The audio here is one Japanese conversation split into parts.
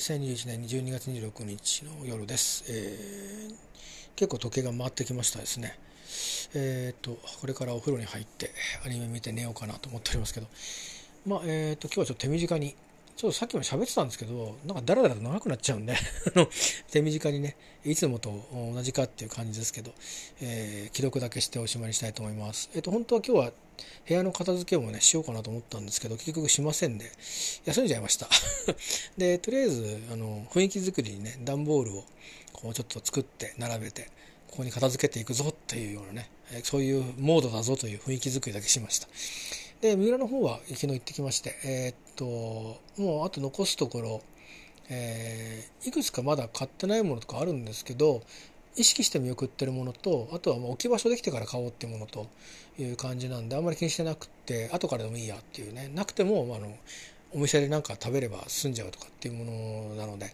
2021年12月26日の夜です、えー、結構時計が回ってきましたですね。えっ、とこれからお風呂に入ってアニメ見て寝ようかなと思っておりますけど。まあえっ、と今日はちょっと手短にちょっとさっきも喋ってたんですけどなんかだらだらと長くなっちゃうんで 手短にねいつもと同じかっていう感じですけど、えー、記録だけしておしまいにしたいと思います。えっ、と本当は今日は部屋の片付けもねしようかなと思ったんですけど結局しませんで休んじゃいました。でとりあえずあの雰囲気作りにね段ボールをこうちょっと作って並べてここに片付けていくぞっていうようなねそういうモードだぞという雰囲気作りだけしました。で三浦の方は昨日行ってきましてえー、っともうあと残すところえー、いくつかまだ買ってないものとかあるんですけど意識して見送ってるものとあとはもう置き場所できてから買おうっていうものという感じなんであんまり気にしてなくって後からでもいいやっていうね。なくても、あ、のお店で何か食べれば済んじゃうとかっていうものなので、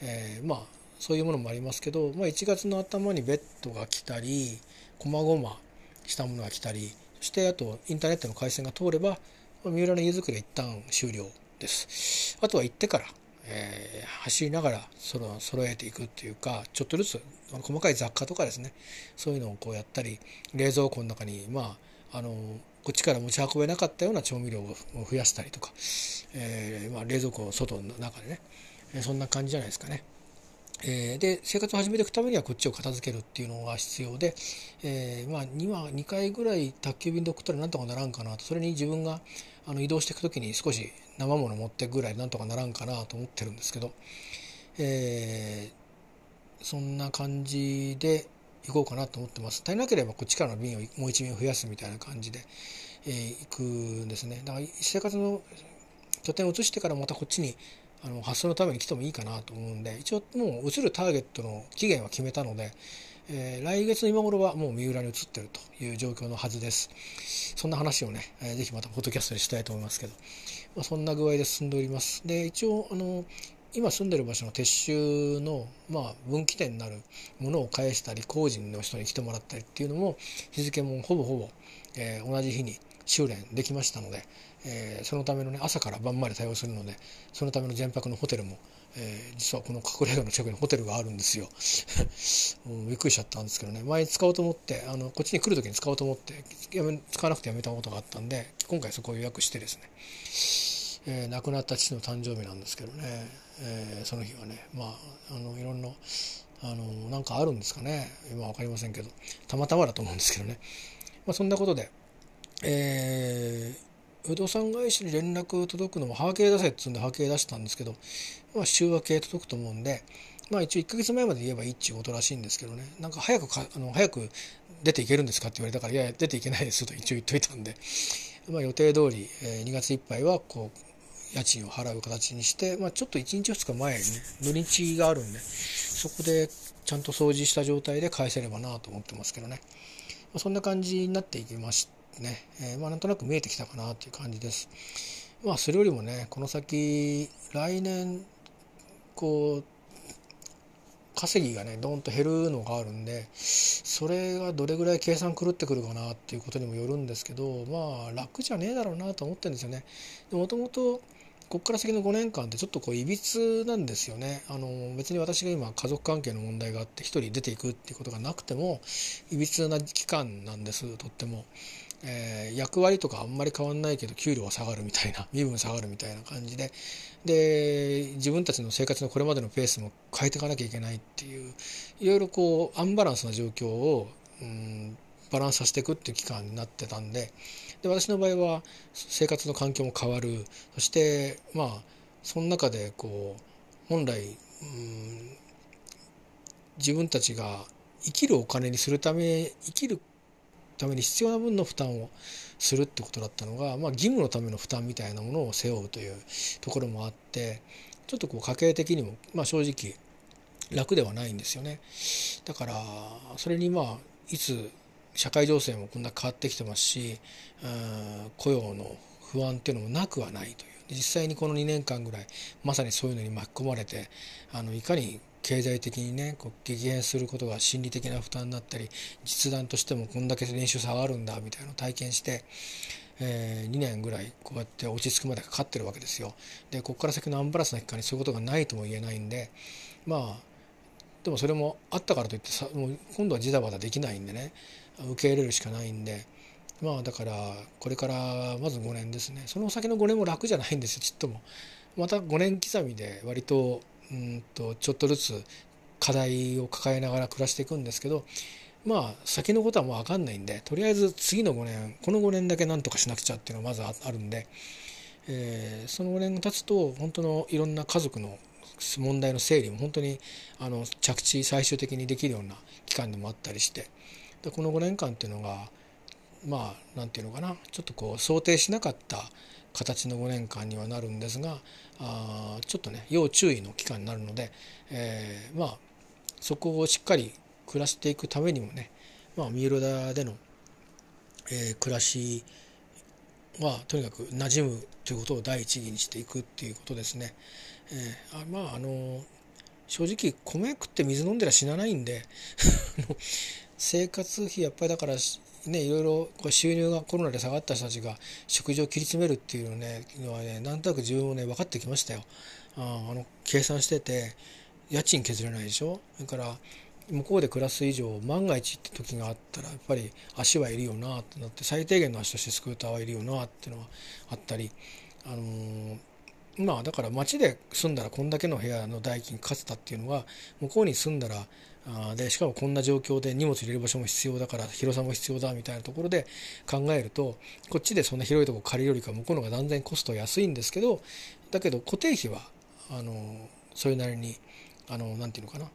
えー、まあそういうものもありますけど、まあ、1月の頭にベッドが来たりこまごましたものが来たりそしてあとインターネットの回線が通れば三浦の家づくりは一旦終了です。あとは行ってからえー、走りながらその揃えていくっていうかちょっとずつ細かい雑貨とかですね。そういうのをこうやったり冷蔵庫の中にまああのこっちから持ち運べなかったような調味料を増やしたりとか、えーまあ、冷蔵庫の外の中でね。そんな感じじゃないですかね。えー、で生活を始めていくためにはこっちを片付けるっていうのが必要で、えー、まあ2 2回ぐらい宅急便で送ったらなんとかならんかなと。それに自分があの移動していく時に少し生もの持っていくぐらいなんとかならんかなと思ってるんですけど、えー、そんな感じで行こうかなと思ってます。足りなければこっちからの便をもう一便増やすみたいな感じで、えー、行くんですね。だから生活の拠点を移してからまたこっちにあの発送のために来てもいいかなと思うんで一応もう移るターゲットの期限は決めたので、えー、来月の今頃はもう三浦に移ってるという状況のはずです。そんな話をね、えー、ぜひまたポッドキャストにしたいと思いますけど、まあ、そんな具合で進んでおります。で、一応、あの、今住んでる場所の撤収の、まあ、分岐点になるものを返したり、工事の人に来てもらったりっていうのも、日付もほぼほぼ、えー、同じ日に修練できましたので、えー、そのためのね朝から晩まで対応するのでそのための全泊のホテルも、えー、実はこの隠れ家の近くにホテルがあるんですよ。もうびっくりしちゃったんですけどね。前に使おうと思ってあのこっちに来る時に使おうと思って使わなくてやめたことがあったんで今回そこを予約してですねえー、亡くなった父の誕生日なんですけどね、えー、その日はねまああのいろんなあのなんかあるんですかね。今分かりませんけどたまたまだと思うんですけどね、まあ、そんなことでえー、不動産会社に連絡届くのもハーケー出せっつうんでハーケー出したんですけど、まあ、週明け届くと思うんで、まあ一応1ヶ月前まで言えばいいっちゅうことらしいんですけどね、なんか早くか、あの早く出ていけるんですかって言われたから、いやいや、出ていけないですと一応言っといたんで、まあ予定通り、えー、2月いっぱいはこう、家賃を払う形にして、まあちょっと1日2日前に土日があるんで、そこでちゃんと掃除した状態で返せればなと思ってますけどね。まあ、そんな感じになっていきました。ね、えー、まあ、なんとなく見えてきたかなという感じです。まあ、それよりもね、この先、来年、こう、稼ぎがね、どんと減るのがあるんで、それがどれぐらい計算狂ってくるかなっていうことにもよるんですけど、まあ、楽じゃねえだろうなと思ってるんですよね。もともと、ここから先の5年間ってちょっとこういびつなんですよねあの別に私が今家族関係の問題があって一人出ていくっていうことがなくてもいびつな期間なんですとってもえー、役割とかあんまり変わんないけど給料は下がるみたいな 身分下がるみたいな感じで。で自分たちの生活のこれまでのペースも変えていかなきゃいけないっていういろいろこうアンバランスな状況を、うん、バランスさせていくっていう期間になってたんで。で私の場合は生活の環境も変わる。そしてまあその中でこう本来、うん、自分たちが生きるお金にするため生きるために必要な分の負担をするってことだったのが、まあ、義務のための負担みたいなものを背負うというところもあってちょっとこう家計的にも、まあ、正直楽ではないんですよね。だからそれにまあいつ社会情勢もこんな変わってきてますし雇用の不安っていうのもなくはないという実際にこの2年間ぐらいまさにそういうのに巻き込まれてあのいかに経済的にねこう激変することが心理的な負担になったり実弾としてもこんだけ練習差があるんだみたいなのを体験して、えー、2年ぐらいこうやって落ち着くまでかかってるわけですよ。でここから先のアンバランスな期間にそういうことがないとも言えないんでまあでもそれもあったからといってさもう今度はジダバダできないんでね受け入れるしかないんでまあだからこれからまず5年ですねその先の5年も楽じゃないんですよちっとも。また5年刻みで割とうんとちょっとずつ課題を抱えながら暮らしていくんですけどまあ先のことはもう分かんないんでとりあえず次の5年この5年だけ何とかしなくちゃっていうのはまずあるんで、えー、その5年が経つと本当のいろんな家族の問題の整理も本当にあの着地最終的にできるような期間でもあったりしてでこの5年間っていうのがまあ何て言うのかなちょっとこう想定しなかった形の5年間にはなるんですがあちょっとね要注意の期間になるので、えー、まあそこをしっかり暮らしていくためにもね、まあ、三浦田での、えー、暮らしはとにかく馴染むということを第一義にしていくっていうことですね。えー、あまああの正直米食って水飲んでら死なないんで 生活費やっぱりだからねいろいろこう収入がコロナで下がった人たちが食事を切り詰めるっていうのねのはねなんとなく自分もね分かってきましたよ。ああの計算してて家賃削れないでしょ？それから向こうで暮らす以上万が一って時があったらやっぱり足はいるよなってなって最低限の足としてスクーターはいるよなっていうのはあったりあのー、まあだから街で住んだらこんだけの部屋の代金かかってたっていうのが向こうに住んだらあでしかもこんな状況で荷物入れる場所も必要だから広さも必要だみたいなところで考えるとこっちでそんな広いとこ借りるよりか向こうの方が断然コスト安いんですけどだけど固定費はあのそれなりにあのなんていうのかな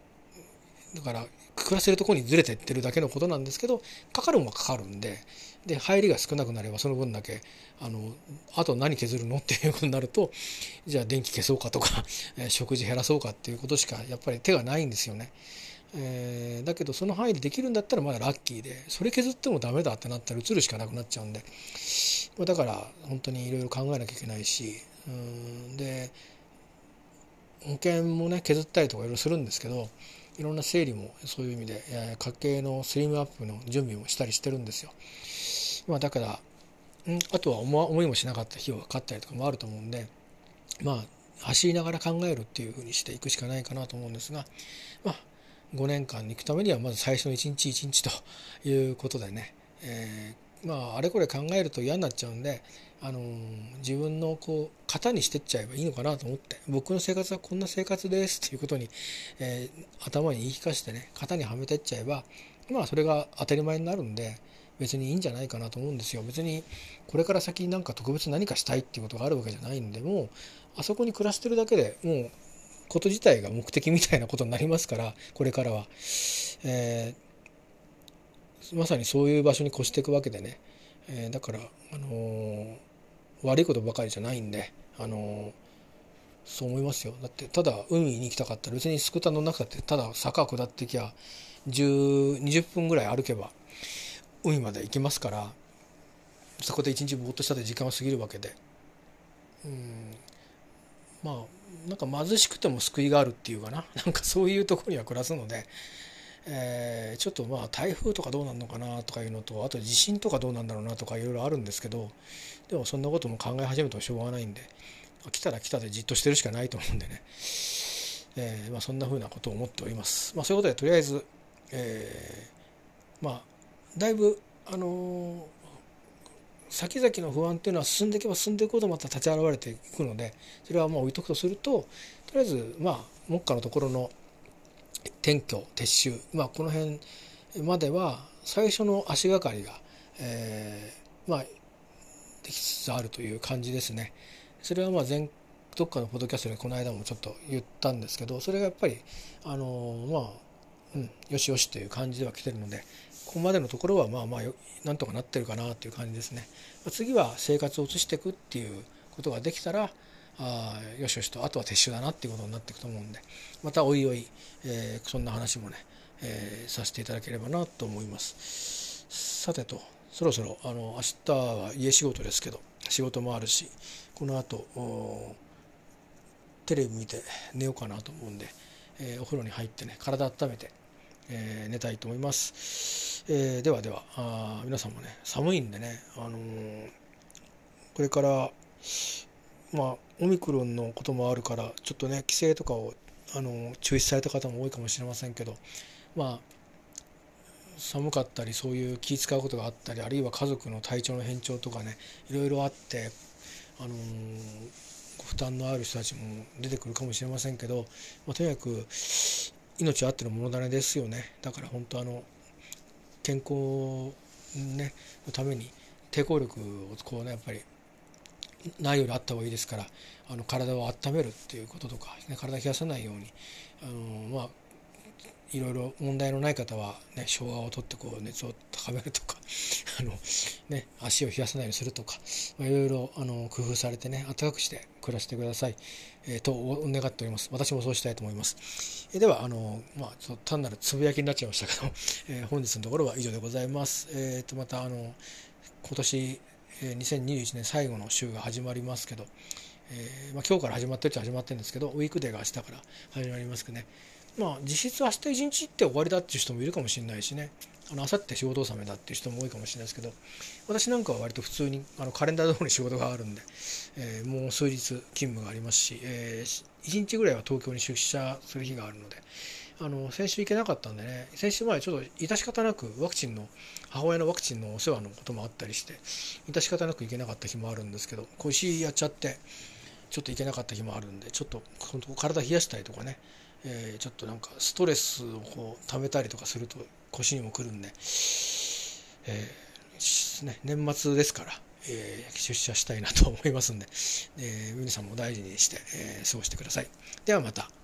だから暮らせるとこにずれてってるだけのことなんですけどかかるもはかかるんでで入りが少なくなればその分だけあのあと何削るのっていうことになるとじゃあ電気消そうかとか食事減らそうかっていうことしかやっぱり手がないんですよね。えー、だけどその範囲でできるんだったらまだラッキーでそれ削ってもダメだってなったら移るしかなくなっちゃうんでだから本当にいろいろ考えなきゃいけないしうんで保険もね削ったりとかいろいろするんですけどいろんな整理もそういう意味で、え家計のスリムアップの準備もしたりしてるんですよ。まあ、だから、ん、あとは思いもしなかった費用がかかったりとかもあると思うんでまあ走りながら考えるっていうふうにしていくしかないかなと思うんですが、まあ、5年間に行くためにはまず最初の一日一日ということでね、えー、まああれこれ考えると嫌になっちゃうんであの自分のこう型にしてっちゃえばいいのかなと思って。僕の生活はこんな生活ですっていうことに、えー、頭に言い聞かせてね型にはめてっちゃえばまあそれが当たり前になるんで別にいいんじゃないかなと思うんですよ。別にこれから先なんか特別何かしたいっていうことがあるわけじゃないんでもうあそこに暮らしてるだけでもうこと自体が目的みたいなことになりますからこれからは、えー、まさにそういう場所に越していくわけでね、えー、だから、あのー悪いことばかりじゃないんであのそう思いますよ。だってただ海に行きたかったら別にスクーター乗んなくたってただ坂下ってきゃ20分ぐらい歩けば海まで行けますからそこで一日ぼーっとしたで時間は過ぎるわけで。うん。まあなんか貧しくても救いがあるっていうかな なんかそういうところには暮らすのでえー、ちょっとまあ台風とかどうなるのかなとかいうのとあと地震とかどうなんだろうなとかいろいろあるんですけどでもそんなことも考え始めてもしょうがないんで来たら来たでじっとしてるしかないと思うんでね、えー、まあ、そんなふうなことを思っております。まあ、そういうことでとりあえず、えー、まあだいぶあのー、先々の不安っていうのは進んでいけば進んでいくほどまた立ち現れていくのでそれはまあ置いとくとするととりあえずまあ目下のところの転居撤収、まあ、この辺までは最初の足がかりが、えー、まあ、できつつあるという感じですね。それはまあ前どっかのポッドキャストでこの間もちょっと言ったんですけどそれがやっぱりあのまあ、うん、よしよしという感じでは来てるのでここまでのところはまあまあなんとかなってるかなという感じですね。次は生活を移していくっていうことができたらあよしよしとあとは撤収だなっていうことになっていくと思うんでまたおいおい、えー、そんな話もね、えー、させていただければなと思いますさてとそろそろあの明日は家仕事ですけど仕事もあるしこの後テレビ見て寝ようかなと思うんで、えー、お風呂に入ってね体温めて、えー、寝たいと思います、えー、ではではあ皆さんもね寒いんでね、あのこれからまあオミクロンのこともあるからちょっとね規制とかをあの中止された方も多いかもしれませんけどまあ寒かったりそういう気使うことがあったりあるいは家族の体調の変調とかねいろいろあってあの負担のある人たちも出てくるかもしれませんけど、まあ、とにかく命あってのものだねですよね。だから本当あの健康、ね、のために抵抗力をこうねやっぱりないよりあった方がいいですからあの体を温めるっていうこととか、ね、体冷やさないようにあのまあいろいろ問題のない方は、ね、生姜を取ってこう熱を高めるとか あの、ね、足を冷やさないようにするとか、まあ、いろいろあの工夫されてね暖かくして暮らしてください、えー、と願っております。私もそうしたいと思います、えー、ではあの、まあ、ちょっと単なるつぶやきになっちゃいましたけど、えー、本日のところは以上でございます、えー、とまたあの今年2021年最後の週が始まりますけど、えーまあ、今日から始まってるっちゃ始まってるんですけどウィークデーが明日から始まりますけどね。まあ実質明日一日って終わりだっていう人もいるかもしれないしね。あの明後日仕事納めだっていう人も多いかもしれないですけど私なんかは割と普通にあのカレンダー通り仕事があるんで、えー、もう数日勤務がありますし、えー、1日ぐらいは東京に出社する日があるのであの先週行けなかったんでね先週前ちょっと致し方なくワクチンの母親のワクチンのお世話のこともあったりして致し方なく行けなかった日もあるんですけど腰やっちゃってちょっと行けなかった日もあるんでちょっと体冷やしたりとかねえー、ちょっとなんかストレスをこう溜めたりとかすると腰にもくるんで、えーね、年末ですから、えー、出社したいなと思いますんで、えー、皆さんも大事にして、えー、過ごしてください。ではまた。